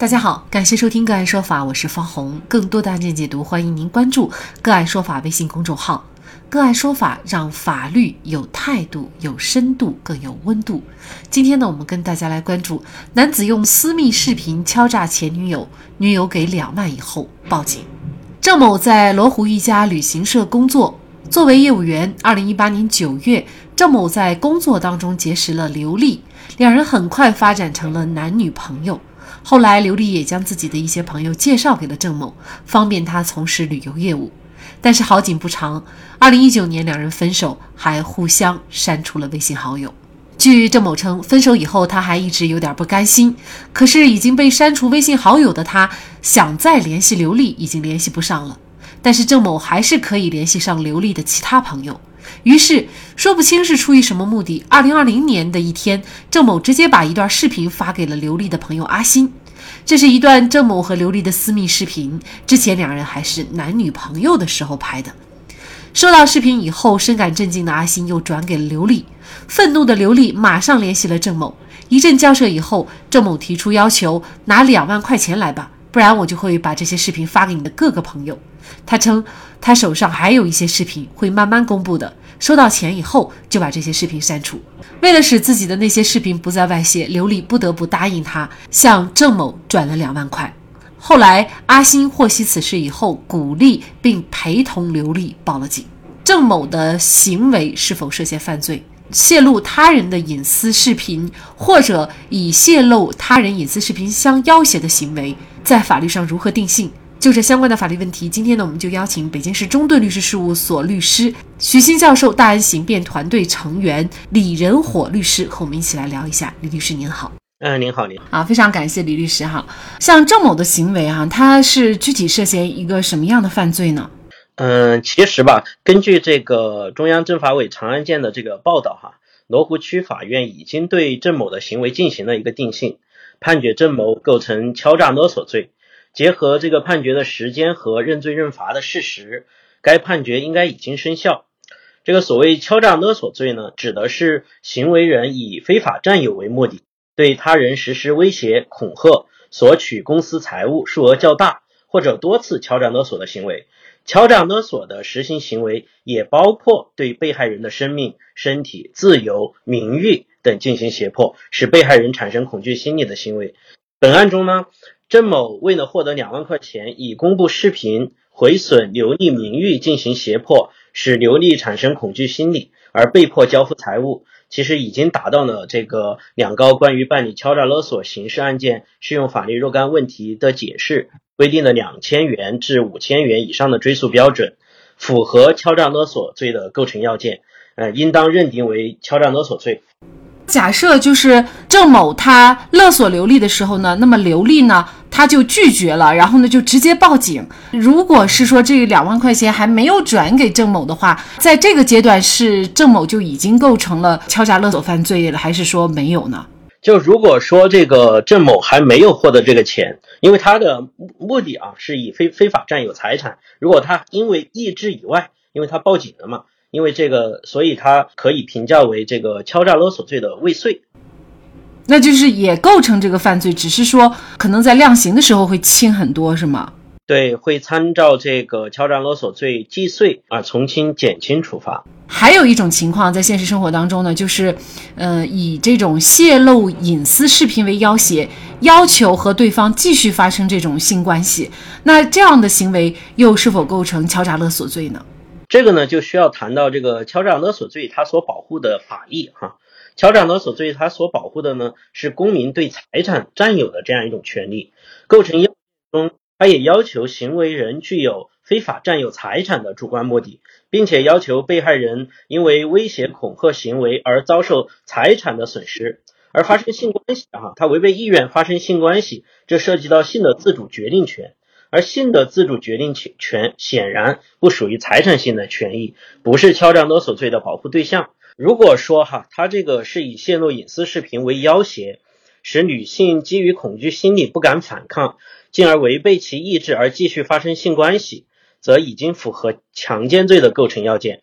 大家好，感谢收听个案说法，我是方红。更多的案件解读，欢迎您关注个案说法微信公众号。个案说法让法律有态度、有深度、更有温度。今天呢，我们跟大家来关注男子用私密视频敲诈前女友，女友给两万以后报警。郑某在罗湖一家旅行社工作，作为业务员。二零一八年九月，郑某在工作当中结识了刘丽，两人很快发展成了男女朋友。后来，刘丽也将自己的一些朋友介绍给了郑某，方便他从事旅游业务。但是好景不长，二零一九年两人分手，还互相删除了微信好友。据郑某称，分手以后他还一直有点不甘心，可是已经被删除微信好友的他，想再联系刘丽已经联系不上了。但是郑某还是可以联系上刘丽的其他朋友。于是说不清是出于什么目的。二零二零年的一天，郑某直接把一段视频发给了刘丽的朋友阿新。这是一段郑某和刘丽的私密视频，之前两人还是男女朋友的时候拍的。收到视频以后，深感震惊的阿新又转给了刘丽。愤怒的刘丽马上联系了郑某。一阵交涉以后，郑某提出要求，拿两万块钱来吧。不然我就会把这些视频发给你的各个朋友。他称他手上还有一些视频会慢慢公布的，收到钱以后就把这些视频删除。为了使自己的那些视频不再外泄，刘丽不得不答应他，向郑某转了两万块。后来阿星获悉此事以后，鼓励并陪同刘丽报了警。郑某的行为是否涉嫌犯罪？泄露他人的隐私视频，或者以泄露他人隐私视频相要挟的行为，在法律上如何定性？就这相关的法律问题，今天呢，我们就邀请北京市中盾律师事务所律师徐新教授、大案刑辩团队成员李仁火律师和我们一起来聊一下。李律师您好，嗯，您好，您好，啊，非常感谢李律师哈。像郑某的行为哈，他是具体涉嫌一个什么样的犯罪呢？嗯，其实吧，根据这个中央政法委长安件的这个报道哈，罗湖区法院已经对郑某的行为进行了一个定性，判决郑某构成敲诈勒索罪。结合这个判决的时间和认罪认罚的事实，该判决应该已经生效。这个所谓敲诈勒索罪呢，指的是行为人以非法占有为目的，对他人实施威胁、恐吓、索取公私财物数额较大或者多次敲诈勒索的行为。敲诈勒索的实行行为也包括对被害人的生命、身体、自由、名誉等进行胁迫，使被害人产生恐惧心理的行为。本案中呢，郑某为了获得两万块钱，以公布视频毁损刘丽名誉进行胁迫，使刘丽产生恐惧心理，而被迫交付财物，其实已经达到了这个两高关于办理敲诈勒索刑事案件适用法律若干问题的解释。规定的两千元至五千元以上的追诉标准，符合敲诈勒索罪的构成要件，呃，应当认定为敲诈勒索罪。假设就是郑某他勒索刘丽的时候呢，那么刘丽呢他就拒绝了，然后呢就直接报警。如果是说这两万块钱还没有转给郑某的话，在这个阶段是郑某就已经构成了敲诈勒索犯罪了，还是说没有呢？就如果说这个郑某还没有获得这个钱，因为他的目的啊是以非非法占有财产，如果他因为意志以外，因为他报警了嘛，因为这个，所以他可以评价为这个敲诈勒索罪的未遂，那就是也构成这个犯罪，只是说可能在量刑的时候会轻很多，是吗？对，会参照这个敲诈勒索罪既遂啊，从轻减轻处罚。还有一种情况，在现实生活当中呢，就是，呃，以这种泄露隐私视频为要挟，要求和对方继续发生这种性关系，那这样的行为又是否构成敲诈勒索罪呢？这个呢，就需要谈到这个敲诈勒索罪它所保护的法益哈。敲诈勒索罪它所保护的呢，是公民对财产占有的这样一种权利，构成要中。他也要求行为人具有非法占有财产的主观目的，并且要求被害人因为威胁恐吓行为而遭受财产的损失而发生性关系哈，他违背意愿发生性关系，这涉及到性的自主决定权，而性的自主决定权显然不属于财产性的权益，不是敲诈勒索罪的保护对象。如果说哈，他这个是以泄露隐私视频为要挟，使女性基于恐惧心理不敢反抗。进而违背其意志而继续发生性关系，则已经符合强奸罪的构成要件。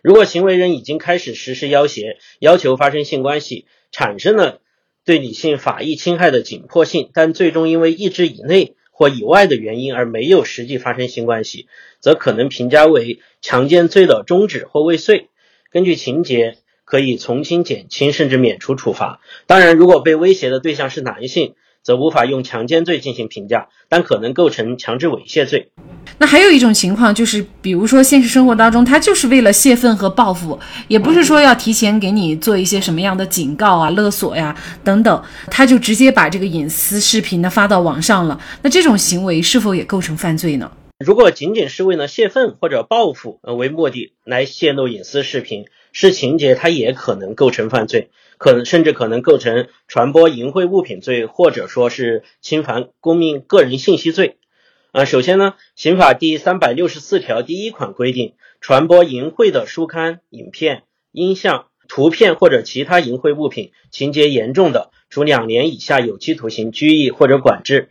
如果行为人已经开始实施要挟，要求发生性关系，产生了对女性法益侵害的紧迫性，但最终因为意志以内或以外的原因而没有实际发生性关系，则可能评价为强奸罪的终止或未遂。根据情节，可以从轻、减轻甚至免除处罚。当然，如果被威胁的对象是男性，则无法用强奸罪进行评价，但可能构成强制猥亵罪。那还有一种情况就是，比如说现实生活当中，他就是为了泄愤和报复，也不是说要提前给你做一些什么样的警告啊、勒索呀等等，他就直接把这个隐私视频呢发到网上了。那这种行为是否也构成犯罪呢？如果仅仅是为了泄愤或者报复呃为目的来泄露隐私视频，是情节，它也可能构成犯罪。可能甚至可能构成传播淫秽物品罪，或者说是侵犯公民个人信息罪。啊，首先呢，刑法第三百六十四条第一款规定，传播淫秽的书刊、影片、音像、图片或者其他淫秽物品，情节严重的，处两年以下有期徒刑、拘役或者管制。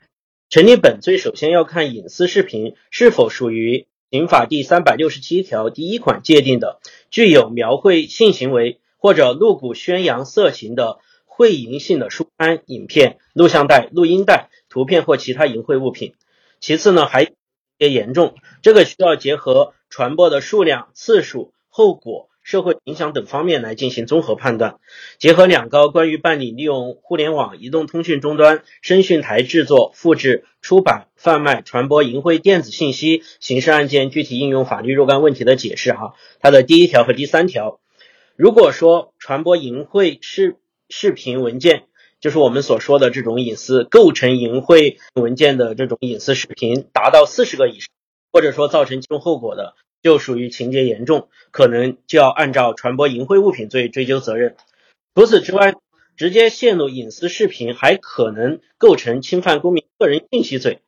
成立本罪，首先要看隐私视频是否属于刑法第三百六十七条第一款界定的具有描绘性行为。或者露骨宣扬色情的会淫性的书刊、影片、录像带、录音带、图片或其他淫秽物品。其次呢，还也严重，这个需要结合传播的数量、次数、后果、社会影响等方面来进行综合判断。结合两高关于办理利用互联网、移动通讯终端、声讯台制作、复制、出版、贩卖、传播淫秽电子信息刑事案件具体应用法律若干问题的解释，哈，它的第一条和第三条。如果说传播淫秽视视频文件，就是我们所说的这种隐私构成淫秽文件的这种隐私视频达到四十个以上，或者说造成轻重后果的，就属于情节严重，可能就要按照传播淫秽物品罪追究责任。除此之外，直接泄露隐私视频还可能构成侵犯公民个人信息罪。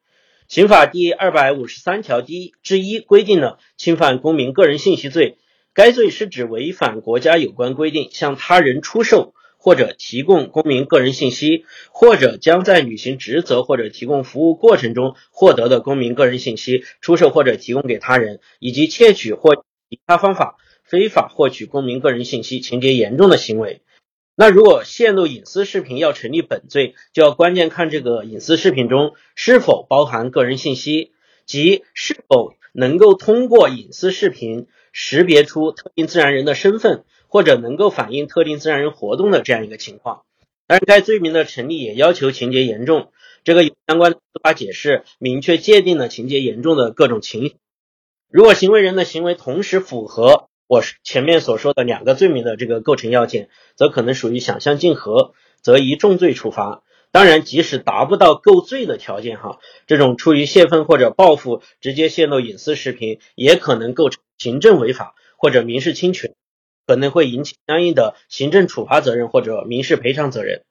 刑法第二百五十三条第一之一规定了侵犯公民个人信息罪。该罪是指违反国家有关规定，向他人出售或者提供公民个人信息，或者将在履行职责或者提供服务过程中获得的公民个人信息出售或者提供给他人，以及窃取或其他方法非法获取公民个人信息，情节严重的行为。那如果泄露隐私视频要成立本罪，就要关键看这个隐私视频中是否包含个人信息，即是否能够通过隐私视频。识别出特定自然人的身份，或者能够反映特定自然人活动的这样一个情况。当然该罪名的成立也要求情节严重，这个有相关司法解释明确界定了情节严重的各种情。如果行为人的行为同时符合我前面所说的两个罪名的这个构成要件，则可能属于想象竞合，则以重罪处罚。当然，即使达不到构罪的条件，哈，这种出于泄愤或者报复直接泄露隐私视频，也可能构成行政违法或者民事侵权，可能会引起相应的行政处罚责任或者民事赔偿责任。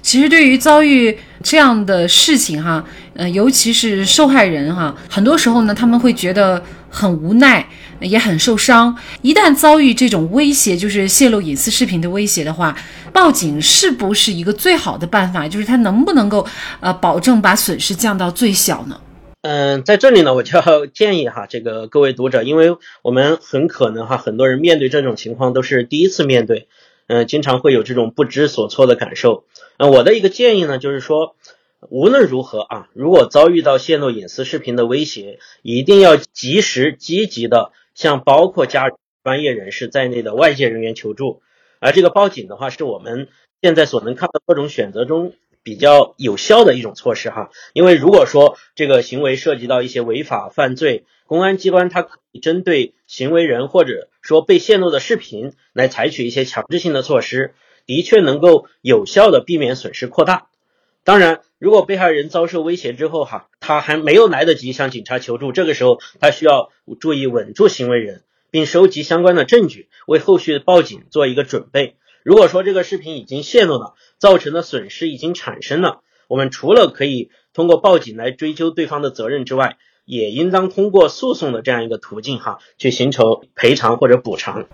其实，对于遭遇这样的事情，哈，呃，尤其是受害人，哈，很多时候呢，他们会觉得很无奈，也很受伤。一旦遭遇这种威胁，就是泄露隐私视频的威胁的话，报警是不是一个最好的办法？就是他能不能够，呃，保证把损失降到最小呢？嗯，在这里呢，我就要建议哈，这个各位读者，因为我们很可能哈，很多人面对这种情况都是第一次面对。嗯，经常会有这种不知所措的感受。那我的一个建议呢，就是说，无论如何啊，如果遭遇到泄露隐私视频的威胁，一定要及时积极的向包括家、专业人士在内的外界人员求助。而这个报警的话，是我们现在所能看到各种选择中。比较有效的一种措施哈，因为如果说这个行为涉及到一些违法犯罪，公安机关它可以针对行为人或者说被泄露的视频来采取一些强制性的措施，的确能够有效的避免损失扩大。当然，如果被害人遭受威胁之后哈，他还没有来得及向警察求助，这个时候他需要注意稳住行为人，并收集相关的证据，为后续报警做一个准备。如果说这个视频已经泄露了，造成的损失已经产生了，我们除了可以通过报警来追究对方的责任之外，也应当通过诉讼的这样一个途径哈，去寻求赔偿或者补偿。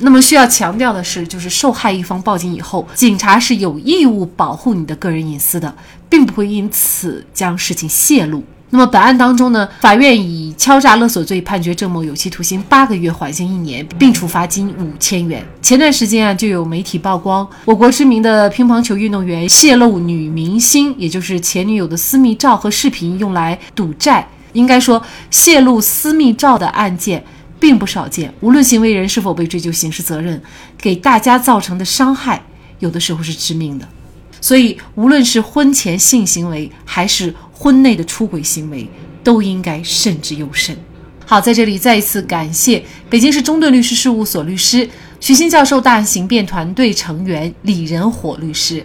那么需要强调的是，就是受害一方报警以后，警察是有义务保护你的个人隐私的，并不会因此将事情泄露。那么本案当中呢，法院以敲诈勒索罪判决郑某有期徒刑八个月，缓刑一年，并处罚金五千元。前段时间啊，就有媒体曝光我国知名的乒乓球运动员泄露女明星，也就是前女友的私密照和视频，用来赌债。应该说，泄露私密照的案件并不少见。无论行为人是否被追究刑事责任，给大家造成的伤害，有的时候是致命的。所以，无论是婚前性行为，还是婚内的出轨行为，都应该慎之又慎。好，在这里再一次感谢北京市中盾律师事务所律师徐新教授、大案刑辩团队成员李仁火律师。